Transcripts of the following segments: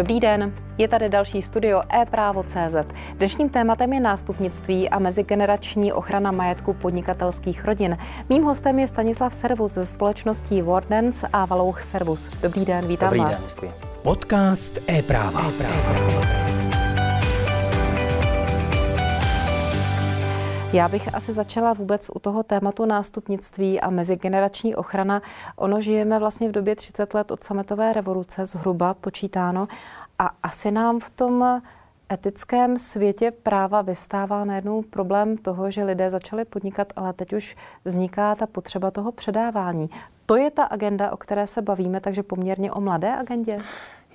Dobrý den, je tady další studio e-právo.cz. Dnešním tématem je nástupnictví a mezigenerační ochrana majetku podnikatelských rodin. Mým hostem je Stanislav Servus ze společností Wardens a Valouch Servus. Dobrý den, vítám Dobrý vás. Den, děkuji. Podcast e-práva. e-práva. Já bych asi začala vůbec u toho tématu nástupnictví a mezigenerační ochrana. Ono žijeme vlastně v době 30 let od sametové revoluce, zhruba počítáno, a asi nám v tom etickém světě práva vystává najednou problém toho, že lidé začali podnikat, ale teď už vzniká ta potřeba toho předávání. To je ta agenda, o které se bavíme, takže poměrně o mladé agendě?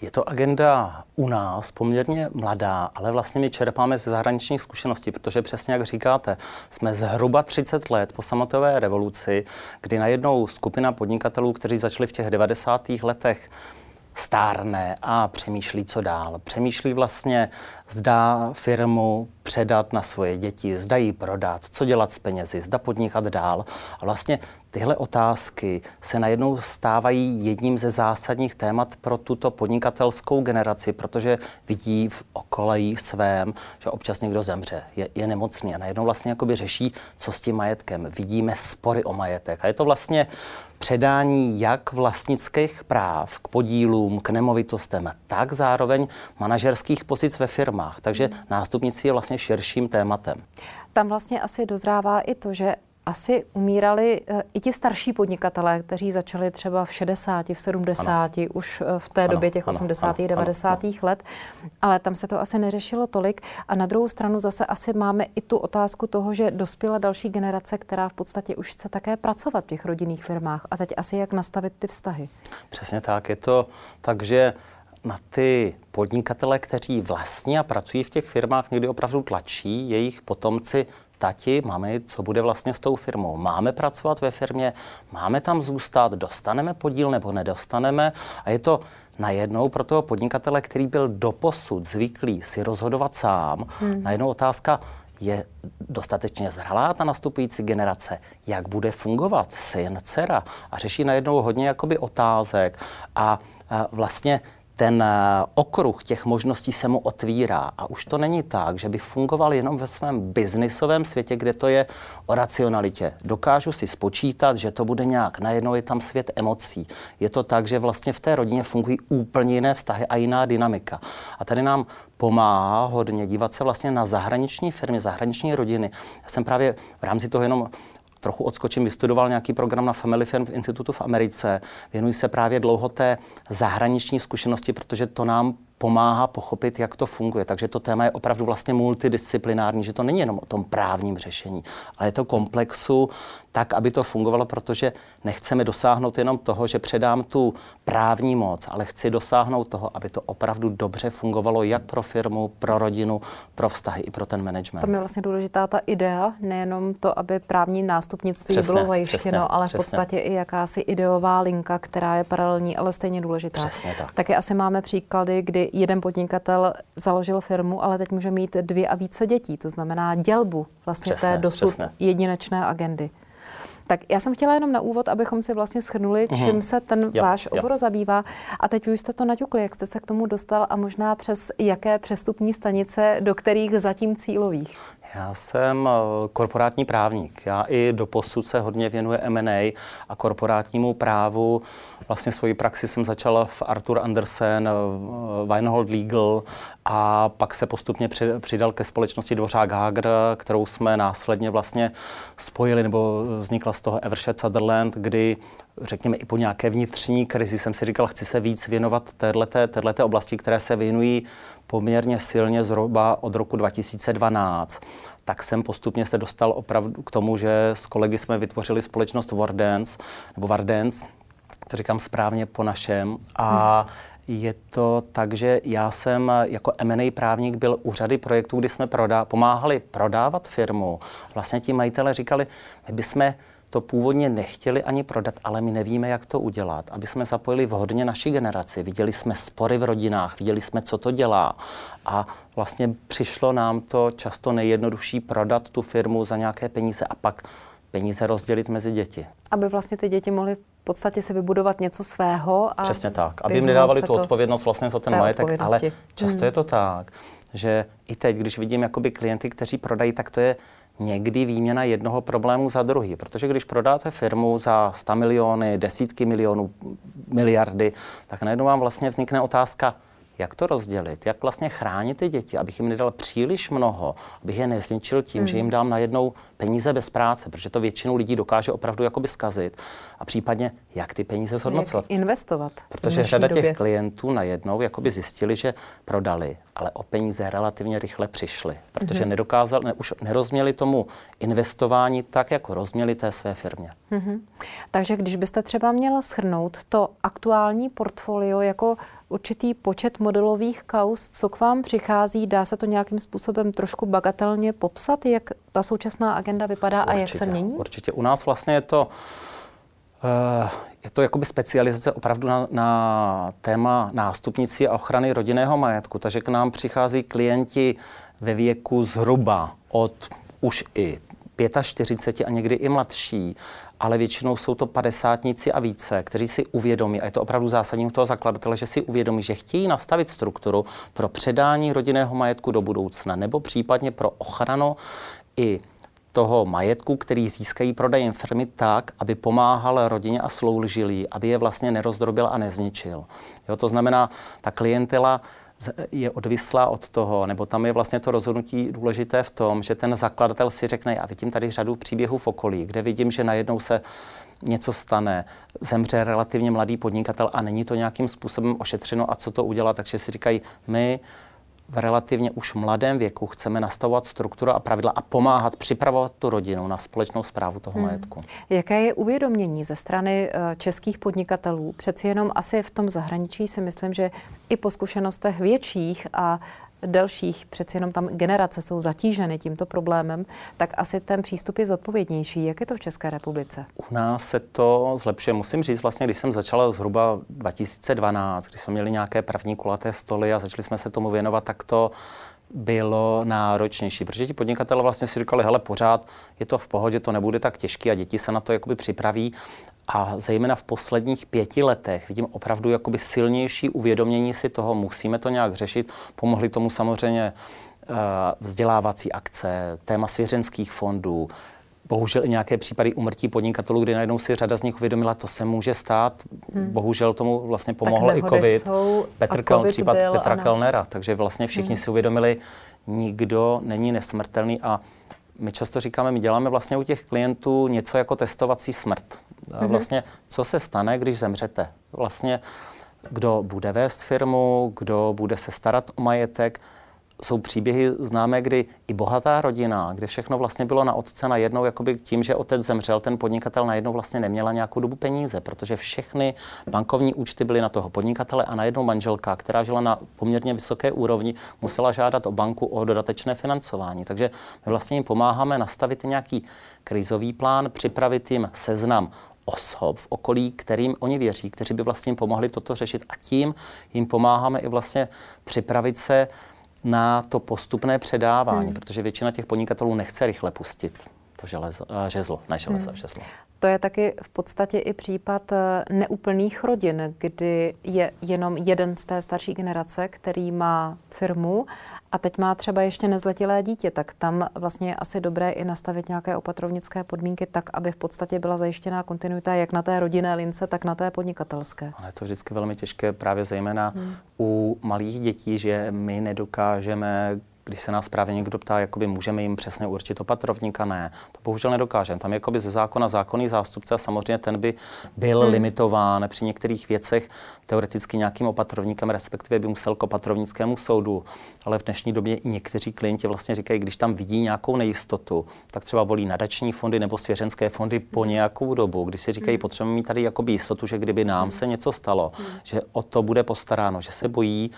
Je to agenda u nás poměrně mladá, ale vlastně my čerpáme ze zahraničních zkušeností, protože přesně jak říkáte, jsme zhruba 30 let po sametové revoluci, kdy najednou skupina podnikatelů, kteří začali v těch 90. letech stárne a přemýšlí, co dál. Přemýšlí vlastně, zda firmu předat na svoje děti, zda ji prodat, co dělat s penězi, zda podnikat dál. A vlastně tyhle otázky se najednou stávají jedním ze zásadních témat pro tuto podnikatelskou generaci, protože vidí v okolí svém, že občas někdo zemře, je, je nemocný a najednou vlastně jakoby řeší, co s tím majetkem. Vidíme spory o majetek a je to vlastně předání jak vlastnických práv k podílům, k nemovitostem, tak zároveň manažerských pozic ve firmách. Takže nástupnictví je vlastně širším tématem. Tam vlastně asi dozrává i to, že asi umírali eh, i ti starší podnikatelé, kteří začali třeba v 60, v 70, ano. už eh, v té ano, době těch ano, 80. Ano, 90. Ano, let, ale tam se to asi neřešilo tolik. A na druhou stranu zase asi máme i tu otázku toho, že dospěla další generace, která v podstatě už chce také pracovat v těch rodinných firmách. A teď asi jak nastavit ty vztahy. Přesně tak. Je to tak, že na ty podnikatele, kteří vlastní a pracují v těch firmách, někdy opravdu tlačí jejich potomci tati, mami, co bude vlastně s tou firmou. Máme pracovat ve firmě, máme tam zůstat, dostaneme podíl nebo nedostaneme. A je to najednou pro toho podnikatele, který byl doposud zvyklý si rozhodovat sám, hmm. najednou otázka, je dostatečně zralá ta nastupující generace, jak bude fungovat syn, dcera a řeší najednou hodně jakoby otázek a, a vlastně ten eh, okruh těch možností se mu otvírá. A už to není tak, že by fungoval jenom ve svém biznisovém světě, kde to je o racionalitě. Dokážu si spočítat, že to bude nějak, najednou je tam svět emocí. Je to tak, že vlastně v té rodině fungují úplně jiné vztahy a jiná dynamika. A tady nám pomáhá hodně dívat se vlastně na zahraniční firmy, zahraniční rodiny. Já jsem právě v rámci toho jenom trochu odskočím, vystudoval nějaký program na Family Firm Institutu v Americe. Věnuji se právě dlouho té zahraniční zkušenosti, protože to nám pomáhá pochopit, jak to funguje. Takže to téma je opravdu vlastně multidisciplinární, že to není jenom o tom právním řešení, ale je to komplexu tak, aby to fungovalo, protože nechceme dosáhnout jenom toho, že předám tu právní moc, ale chci dosáhnout toho, aby to opravdu dobře fungovalo jak pro firmu, pro rodinu, pro vztahy i pro ten management. Tam je vlastně důležitá ta idea, nejenom to, aby právní nástupnictví přesně, bylo zajištěno, přesně, ale v přesně. podstatě i jakási ideová linka, která je paralelní, ale stejně důležitá. Přesně tak. Taky asi máme příklady, kdy jeden podnikatel založil firmu, ale teď může mít dvě a více dětí. To znamená dělbu vlastně přesně, té dosud přesně. jedinečné agendy. Tak já jsem chtěla jenom na úvod, abychom si vlastně schrnuli, mm-hmm. čím se ten jo, váš obor jo. zabývá. A teď už jste to naťukli, jak jste se k tomu dostal a možná přes jaké přestupní stanice, do kterých zatím cílových. Já jsem eh, korporátní právník. Já i do posud se hodně věnuje M&A a korporátnímu právu. Vlastně svoji praxi jsem začala v Arthur Andersen, eh, Weinhold Legal a pak se postupně přidal ke společnosti Dvořák Hager, kterou jsme následně vlastně spojili, nebo vznikla z toho Evershed Sutherland, kdy řekněme i po nějaké vnitřní krizi jsem si říkal, chci se víc věnovat této oblasti, které se věnují poměrně silně zhruba od roku 2012 tak jsem postupně se dostal opravdu k tomu, že s kolegy jsme vytvořili společnost Wardens, nebo Wardens, to říkám správně po našem. A je to tak, že já jsem jako M&A právník byl u řady projektů, kdy jsme prodá, pomáhali prodávat firmu. Vlastně ti majitele říkali, my bychom to původně nechtěli ani prodat, ale my nevíme, jak to udělat. Aby jsme zapojili vhodně naši generaci. Viděli jsme spory v rodinách, viděli jsme, co to dělá. A vlastně přišlo nám to často nejjednodušší prodat tu firmu za nějaké peníze a pak peníze rozdělit mezi děti. Aby vlastně ty děti mohly v podstatě si vybudovat něco svého. A Přesně tak, aby jim nedávali tu odpovědnost vlastně za ten majetek, ale často hmm. je to tak, že i teď, když vidím jakoby klienty, kteří prodají, tak to je někdy výměna jednoho problému za druhý. Protože když prodáte firmu za 100 miliony, desítky milionů, miliardy, tak najednou vám vlastně vznikne otázka, jak to rozdělit, jak vlastně chránit ty děti, abych jim nedal příliš mnoho, abych je nezničil tím, mm. že jim dám najednou peníze bez práce, protože to většinu lidí dokáže opravdu jakoby zkazit a případně jak ty peníze zhodnocovat. Jak investovat. Protože řada době. těch klientů najednou jakoby zjistili, že prodali, ale o peníze relativně rychle přišli, protože mm-hmm. nedokázali, ne, už nerozměli tomu investování tak, jako rozměli té své firmě. Mm-hmm. Takže když byste třeba měla schrnout to aktuální portfolio jako určitý počet modelových kaus, co k vám přichází, dá se to nějakým způsobem trošku bagatelně popsat, jak ta současná agenda vypadá určitě, a jak se mění? Určitě. U nás vlastně je to uh, je to jakoby specializace opravdu na, na téma nástupnicí a ochrany rodinného majetku. Takže k nám přichází klienti ve věku zhruba od už i 45 a někdy i mladší, ale většinou jsou to padesátníci a více, kteří si uvědomí, a je to opravdu zásadní u toho zakladatele, že si uvědomí, že chtějí nastavit strukturu pro předání rodinného majetku do budoucna, nebo případně pro ochranu i toho majetku, který získají prodejem firmy tak, aby pomáhal rodině a sloužilí, aby je vlastně nerozdrobil a nezničil. Jo, to znamená, ta klientela je odvislá od toho, nebo tam je vlastně to rozhodnutí důležité v tom, že ten zakladatel si řekne, já vidím tady řadu příběhů v okolí, kde vidím, že najednou se něco stane, zemře relativně mladý podnikatel a není to nějakým způsobem ošetřeno a co to udělá, takže si říkají, my v relativně už mladém věku chceme nastavovat strukturu a pravidla a pomáhat připravovat tu rodinu na společnou zprávu toho hmm. majetku. Jaké je uvědomění ze strany eh, českých podnikatelů? Přeci jenom asi v tom zahraničí si myslím, že i po zkušenostech větších a delších, přeci jenom tam generace jsou zatíženy tímto problémem, tak asi ten přístup je zodpovědnější. Jak je to v České republice? U nás se to zlepšuje. Musím říct, vlastně, když jsem začala zhruba 2012, když jsme měli nějaké první kulaté stoly a začali jsme se tomu věnovat, tak to bylo náročnější, protože ti podnikatelé vlastně si říkali, hele, pořád je to v pohodě, to nebude tak těžké a děti se na to jakoby připraví. A zejména v posledních pěti letech vidím opravdu jakoby silnější uvědomění si toho, musíme to nějak řešit. Pomohli tomu samozřejmě eh, vzdělávací akce, téma svěřenských fondů, bohužel i nějaké případy umrtí podnikatelů, kdy najednou si řada z nich uvědomila, to se může stát. Hmm. Bohužel tomu vlastně pomohl i COVID. Petr Kel, COVID případ byl, Petra ano. Kellnera. Takže vlastně všichni hmm. si uvědomili, nikdo není nesmrtelný a my často říkáme, my děláme vlastně u těch klientů něco jako testovací smrt. Mm-hmm. Vlastně, co se stane, když zemřete? Vlastně, kdo bude vést firmu, kdo bude se starat o majetek, jsou příběhy známé, kdy i bohatá rodina, kde všechno vlastně bylo na otce najednou, jakoby tím, že otec zemřel, ten podnikatel najednou vlastně neměla nějakou dobu peníze, protože všechny bankovní účty byly na toho podnikatele a najednou manželka, která žila na poměrně vysoké úrovni, musela žádat o banku o dodatečné financování. Takže my vlastně jim pomáháme nastavit nějaký krizový plán, připravit jim seznam osob v okolí, kterým oni věří, kteří by vlastně jim pomohli toto řešit a tím jim pomáháme i vlastně připravit se na to postupné předávání, hmm. protože většina těch podnikatelů nechce rychle pustit to železo, uh, žezlo, ne železo, hmm. žezlo. To je taky v podstatě i případ eh, neúplných rodin, kdy je jenom jeden z té starší generace, který má firmu a teď má třeba ještě nezletilé dítě, tak tam vlastně je asi dobré i nastavit nějaké opatrovnické podmínky tak, aby v podstatě byla zajištěná kontinuita jak na té rodinné lince, tak na té podnikatelské. Ale je to vždycky velmi těžké, právě zejména hmm. u malých dětí, že my nedokážeme když se nás právě někdo ptá, jakoby můžeme jim přesně určit opatrovníka, ne. To bohužel nedokážeme. Tam je jakoby ze zákona zákonný zástupce a samozřejmě ten by byl hmm. limitován při některých věcech teoreticky nějakým opatrovníkem, respektive by musel k opatrovnickému soudu. Ale v dnešní době i někteří klienti vlastně říkají, když tam vidí nějakou nejistotu, tak třeba volí nadační fondy nebo svěřenské fondy po hmm. nějakou dobu, kdy si říkají, hmm. potřebujeme mít tady jakoby jistotu, že kdyby nám hmm. se něco stalo, hmm. že o to bude postaráno, že se bojí,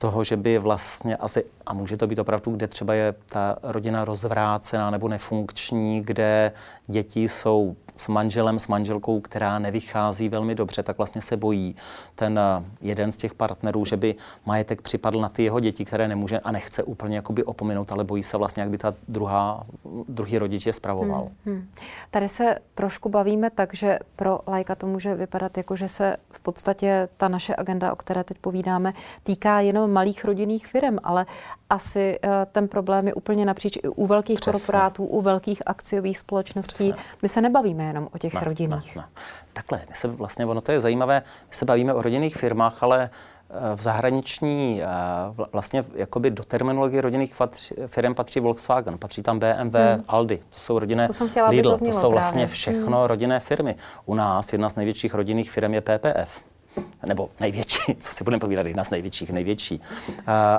toho, že by vlastně asi, a může to být opravdu, kde třeba je ta rodina rozvrácená nebo nefunkční, kde děti jsou s manželem, s manželkou, která nevychází velmi dobře, tak vlastně se bojí ten eh, jeden z těch partnerů, že by majetek připadl na ty jeho děti, které nemůže a nechce úplně jakoby opominout, ale bojí se vlastně, jak by ta druhá, druhý rodič je spravoval. Hmm, hmm. Tady se trošku bavíme tak, že pro lajka to může vypadat jako, že se v podstatě ta naše agenda, o které teď povídáme, týká jenom malých rodinných firm, ale asi uh, ten problém je úplně napříč i u velkých Přesně. korporátů, u velkých akciových společností. Přesně. My se nebavíme jenom o těch ne, rodinných. Ne, ne. Takhle, my se vlastně, ono to je zajímavé, my se bavíme o rodinných firmách, ale eh, v zahraniční, eh, vlastně jakoby do terminologie rodinných firm patří Volkswagen, patří tam BMW, hmm. Aldi, to jsou rodinné to chtěla, Lidl, to jsou vlastně právě. všechno hmm. rodinné firmy. U nás jedna z největších rodinných firm je PPF nebo největší, co si budeme povídat, jedna z největších, největší. Uh,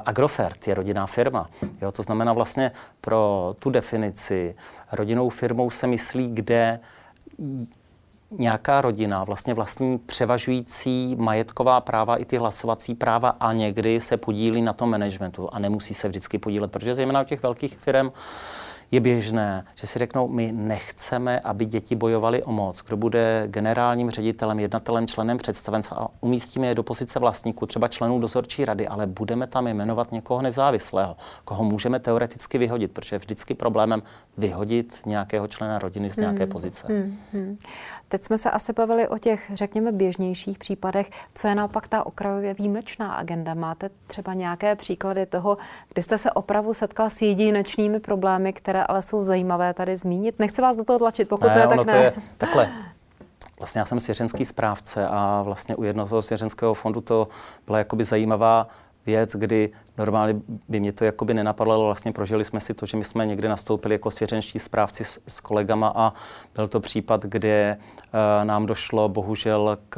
Agrofert je rodinná firma. Jo, to znamená vlastně pro tu definici rodinnou firmou se myslí, kde nějaká rodina vlastně vlastní převažující majetková práva i ty hlasovací práva a někdy se podílí na tom managementu a nemusí se vždycky podílet, protože zejména u těch velkých firm je běžné, že si řeknou, my nechceme, aby děti bojovaly o moc. Kdo bude generálním ředitelem, jednatelem, členem představenstva a umístíme je do pozice vlastníků, třeba členů dozorčí rady, ale budeme tam jmenovat někoho nezávislého, koho můžeme teoreticky vyhodit, protože je vždycky problémem vyhodit nějakého člena rodiny z nějaké hmm, pozice. Hmm, hmm. Teď jsme se asi bavili o těch, řekněme, běžnějších případech. Co je naopak ta okrajově výjimečná agenda? Máte třeba nějaké příklady toho, kdy jste se opravdu setkal s jedinečnými problémy, které ale jsou zajímavé tady zmínit. Nechci vás do toho tlačit, pokud ne, ne tak ne. To je, takhle, Vlastně já jsem svěřenský správce a vlastně u jednoho svěřenského fondu to byla jakoby zajímavá věc, kdy normálně by mě to jakoby nenapadlo, ale vlastně prožili jsme si to, že my jsme někdy nastoupili jako svěřenští správci s, s kolegama a byl to případ, kde uh, nám došlo bohužel k,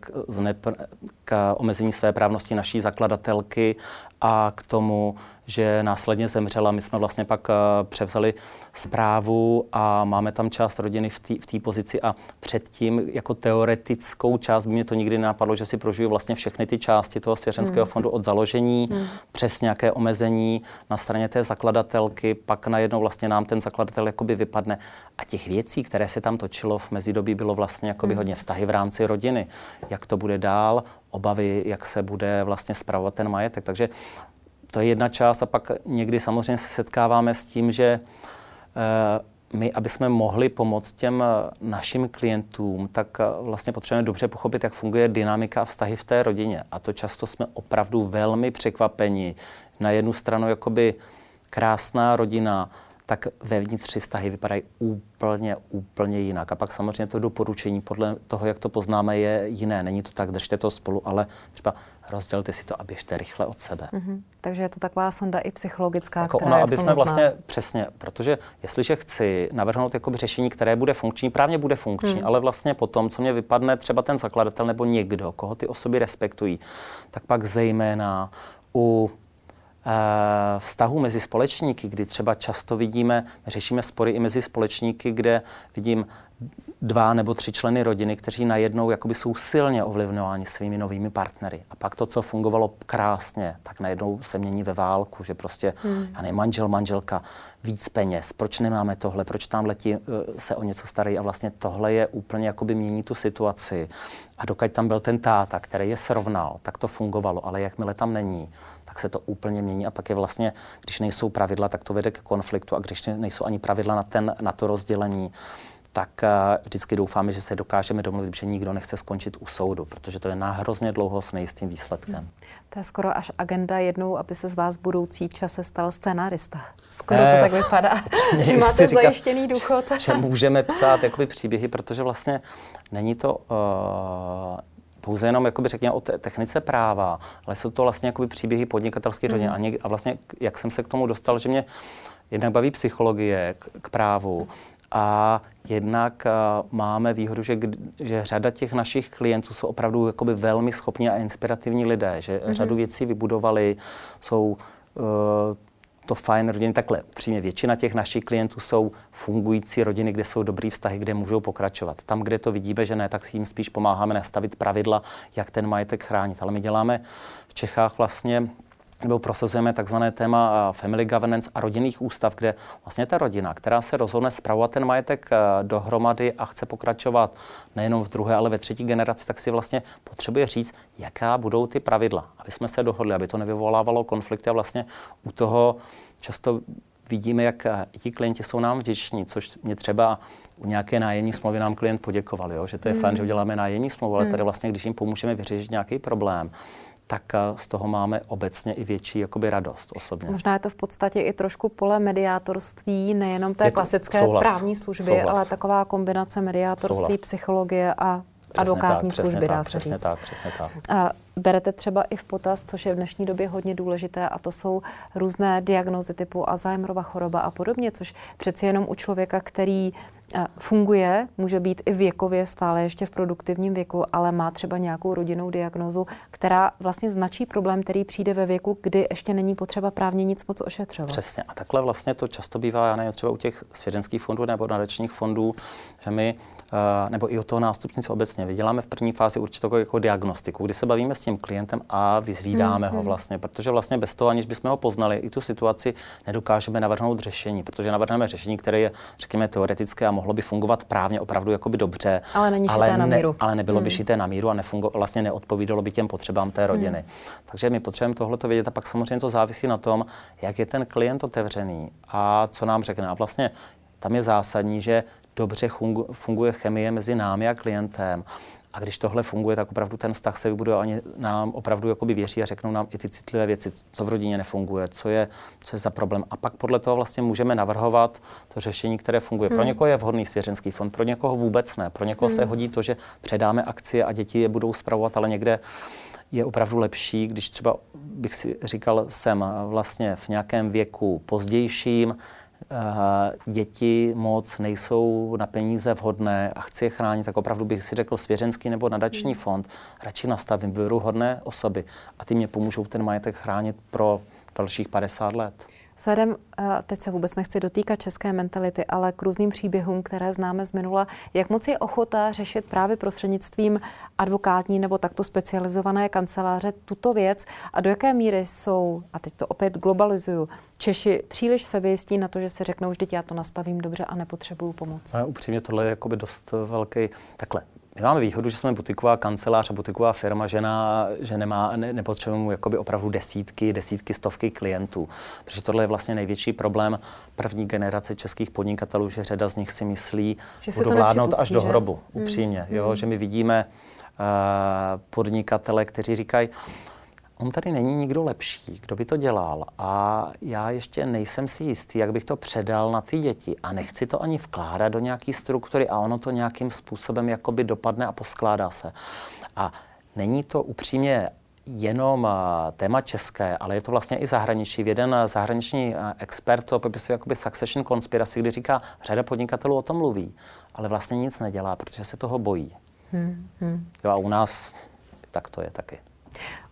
k, znepr- k omezení své právnosti naší zakladatelky a k tomu, že následně zemřela. My jsme vlastně pak uh, převzali zprávu a máme tam část rodiny v té pozici a předtím jako teoretickou část by mě to nikdy nenapadlo, že si prožiju vlastně všechny ty části toho svěřenského hmm. fondu od založení hmm. přes nějaké omezení na straně té zakladatelky, pak najednou vlastně nám ten zakladatel jakoby vypadne. A těch věcí, které se tam točilo v mezidobí, bylo vlastně jakoby hmm. hodně vztahy v rámci rodiny. Jak to bude dál, obavy, jak se bude vlastně spravovat ten majetek. Takže to je jedna část a pak někdy samozřejmě se setkáváme s tím, že uh, my, aby jsme mohli pomoct těm eh, našim klientům, tak eh, vlastně potřebujeme dobře pochopit, jak funguje dynamika a vztahy v té rodině. A to často jsme opravdu velmi překvapeni. Na jednu stranu jakoby krásná rodina, tak vevnitř vztahy vypadají úplně, úplně jinak. A pak samozřejmě to doporučení podle toho, jak to poznáme, je jiné. Není to tak, držte to spolu, ale třeba rozdělte si to a běžte rychle od sebe. Mm-hmm. Takže je to taková sonda i psychologická, jako která ono, je aby jsme vlastně přesně, protože jestliže chci navrhnout jakoby řešení, které bude funkční, právně bude funkční, mm. ale vlastně potom, co mě vypadne třeba ten zakladatel nebo někdo, koho ty osoby respektují, tak pak zejména u vztahu mezi společníky, kdy třeba často vidíme, řešíme spory i mezi společníky, kde vidím dva nebo tři členy rodiny, kteří najednou jakoby jsou silně ovlivňováni svými novými partnery. A pak to, co fungovalo krásně, tak najednou se mění ve válku, že prostě, hmm. já nevím, manžel, manželka, víc peněz, proč nemáme tohle, proč tam letí eh, se o něco starají a vlastně tohle je úplně jakoby mění tu situaci. A dokud tam byl ten táta, který je srovnal, tak to fungovalo, ale jakmile tam není, tak se to úplně mění a pak je vlastně, když nejsou pravidla, tak to vede k konfliktu a když nejsou ani pravidla na, ten, na to rozdělení, tak uh, vždycky doufáme, že se dokážeme domluvit, že nikdo nechce skončit u soudu, protože to je na hrozně dlouho s nejistým výsledkem. Hmm. To je skoro až agenda jednou, aby se z vás budoucí čase stal scénárista. Skoro to tak vypadá, že máte říkat, zajištěný důchod. že můžeme psát jakoby příběhy, protože vlastně není to uh, pouze jenom, jakoby řekněme, o té technice práva, ale jsou to vlastně jakoby příběhy podnikatelských rodin. Mm. A, něk, a vlastně, jak jsem se k tomu dostal, že mě jednak baví psychologie k, k právu, a jednak uh, máme výhodu, že, že řada těch našich klientů jsou opravdu jakoby velmi schopní a inspirativní lidé, že mm-hmm. řadu věcí vybudovali, jsou uh, to fajn rodiny. Takhle, upřímně, většina těch našich klientů jsou fungující rodiny, kde jsou dobrý vztahy, kde můžou pokračovat. Tam, kde to vidíme, že ne, tak jim spíš pomáháme nastavit pravidla, jak ten majetek chránit. Ale my děláme v Čechách vlastně nebo prosazujeme takzvané téma eh, family governance a rodinných ústav, kde vlastně ta rodina, která se rozhodne spravovat ten majetek eh, dohromady a chce pokračovat nejenom v druhé, ale ve třetí generaci, tak si vlastně potřebuje říct, jaká budou ty pravidla, aby jsme se dohodli, aby to nevyvolávalo konflikty a vlastně u toho často vidíme, jak eh, ti klienti jsou nám vděční, což mě třeba u nějaké nájemní smlouvy nám klient poděkoval, jo? že to je mm. fajn, že uděláme nájemní smlouvu, ale tady vlastně, když jim pomůžeme vyřešit nějaký problém, tak eh, z toho máme obecně i větší jakoby radost osobně. Možná je to v podstatě i trošku pole mediátorství, nejenom té to, klasické souhlas, právní služby, souhlas. ale taková kombinace mediátorství, souhlas. psychologie a Přesně advokátní tak, služby, dá tak, se přesně říct. tak, přesně tak. A berete třeba i v potaz, což je v dnešní době hodně důležité, a to jsou různé diagnózy typu Alzheimerova choroba a podobně, což přeci jenom u člověka, který funguje, může být i věkově stále ještě v produktivním věku, ale má třeba nějakou rodinnou diagnózu, která vlastně značí problém, který přijde ve věku, kdy ještě není potřeba právně nic moc ošetřovat. Přesně. A takhle vlastně to často bývá, já nevím, třeba u těch svěřenských fondů nebo nadačních fondů, že my, eh, nebo i u toho nástupnice obecně, vyděláme v první fázi určitou jako diagnostiku, kdy se bavíme s tím klientem a vyzvídáme hmm, ho vlastně, protože vlastně bez toho, aniž bychom ho poznali, i tu situaci nedokážeme navrhnout řešení, protože navrhneme řešení, které je, řekněme, teoretické a mohlo by fungovat právně opravdu jakoby dobře. Ale není ale, na míru. Ne, ale nebylo hmm. by šité na míru a nefungo, vlastně neodpovídalo by těm potřebám té rodiny. Hmm. Takže my potřebujeme tohleto vědět a pak samozřejmě to závisí na tom, jak je ten klient otevřený a co nám řekne. A vlastně tam je zásadní, že dobře funguje chemie mezi námi a klientem. A když tohle funguje, tak opravdu ten vztah se vybuduje, oni nám opravdu jakoby věří a řeknou nám i ty citlivé věci, co v rodině nefunguje, co je, co je za problém. A pak podle toho vlastně můžeme navrhovat to řešení, které funguje. Hmm. Pro někoho je vhodný svěřenský fond, pro někoho vůbec ne. Pro někoho hmm. se hodí to, že předáme akcie a děti je budou spravovat, ale někde je opravdu lepší, když třeba bych si říkal, jsem vlastně v nějakém věku pozdějším, děti moc nejsou na peníze vhodné a chci je chránit, tak opravdu bych si řekl svěřenský nebo nadační hmm. fond. Radši nastavím, vyberu hodné osoby a ty mě pomůžou ten majetek chránit pro dalších 50 let. Vzhledem, eh, teď se vůbec nechci dotýkat české mentality, ale k různým příběhům, které známe z minula, jak moc je ochota řešit právě prostřednictvím advokátní nebo takto specializované kanceláře tuto věc a do jaké míry jsou, a teď to opět globalizuju, Češi příliš sebejistí na to, že si řeknou, vždyť já to nastavím dobře a nepotřebuju pomoc. A upřímně tohle je jakoby dost velký, takhle, my máme výhodu, že jsme butiková kancelář a butiková firma, že, na, že nemá, ne, nepotřebujeme jakoby opravdu desítky, desítky, stovky klientů. Protože tohle je vlastně největší problém první generace českých podnikatelů, že řada z nich si myslí, že budou vládnout až do hrobu, že? upřímně. Hmm. Jo, hmm. Že my vidíme uh, podnikatele, kteří říkají, on tady není nikdo lepší, kdo by to dělal a já ještě nejsem si jistý, jak bych to předal na ty děti a nechci to ani vkládat do nějaké struktury a ono to nějakým způsobem jakoby dopadne a poskládá se. A není to upřímně jenom eh, téma české, ale je to vlastně i zahraničí. Jeden zahraniční eh, expert to popisuje jakoby succession conspiracy, kdy říká, řada podnikatelů o tom mluví, ale vlastně nic nedělá, protože se toho bojí. Hmm, hmm. Jo, a u nás tak to je taky.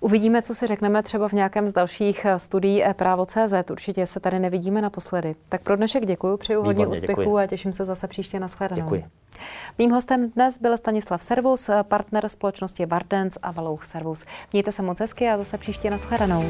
Uvidíme, co si řekneme třeba v nějakém z dalších eh, studií e-právo.cz. Určitě se tady nevidíme naposledy. Tak pro dnešek děkuji, přeju hodně úspěchů a těším se zase příště na shledanou. Děkuji. Mým hostem dnes byl Stanislav Servus, eh, partner společnosti Vardens a Valouch Servus. Mějte se moc hezky a zase příště na shledanou.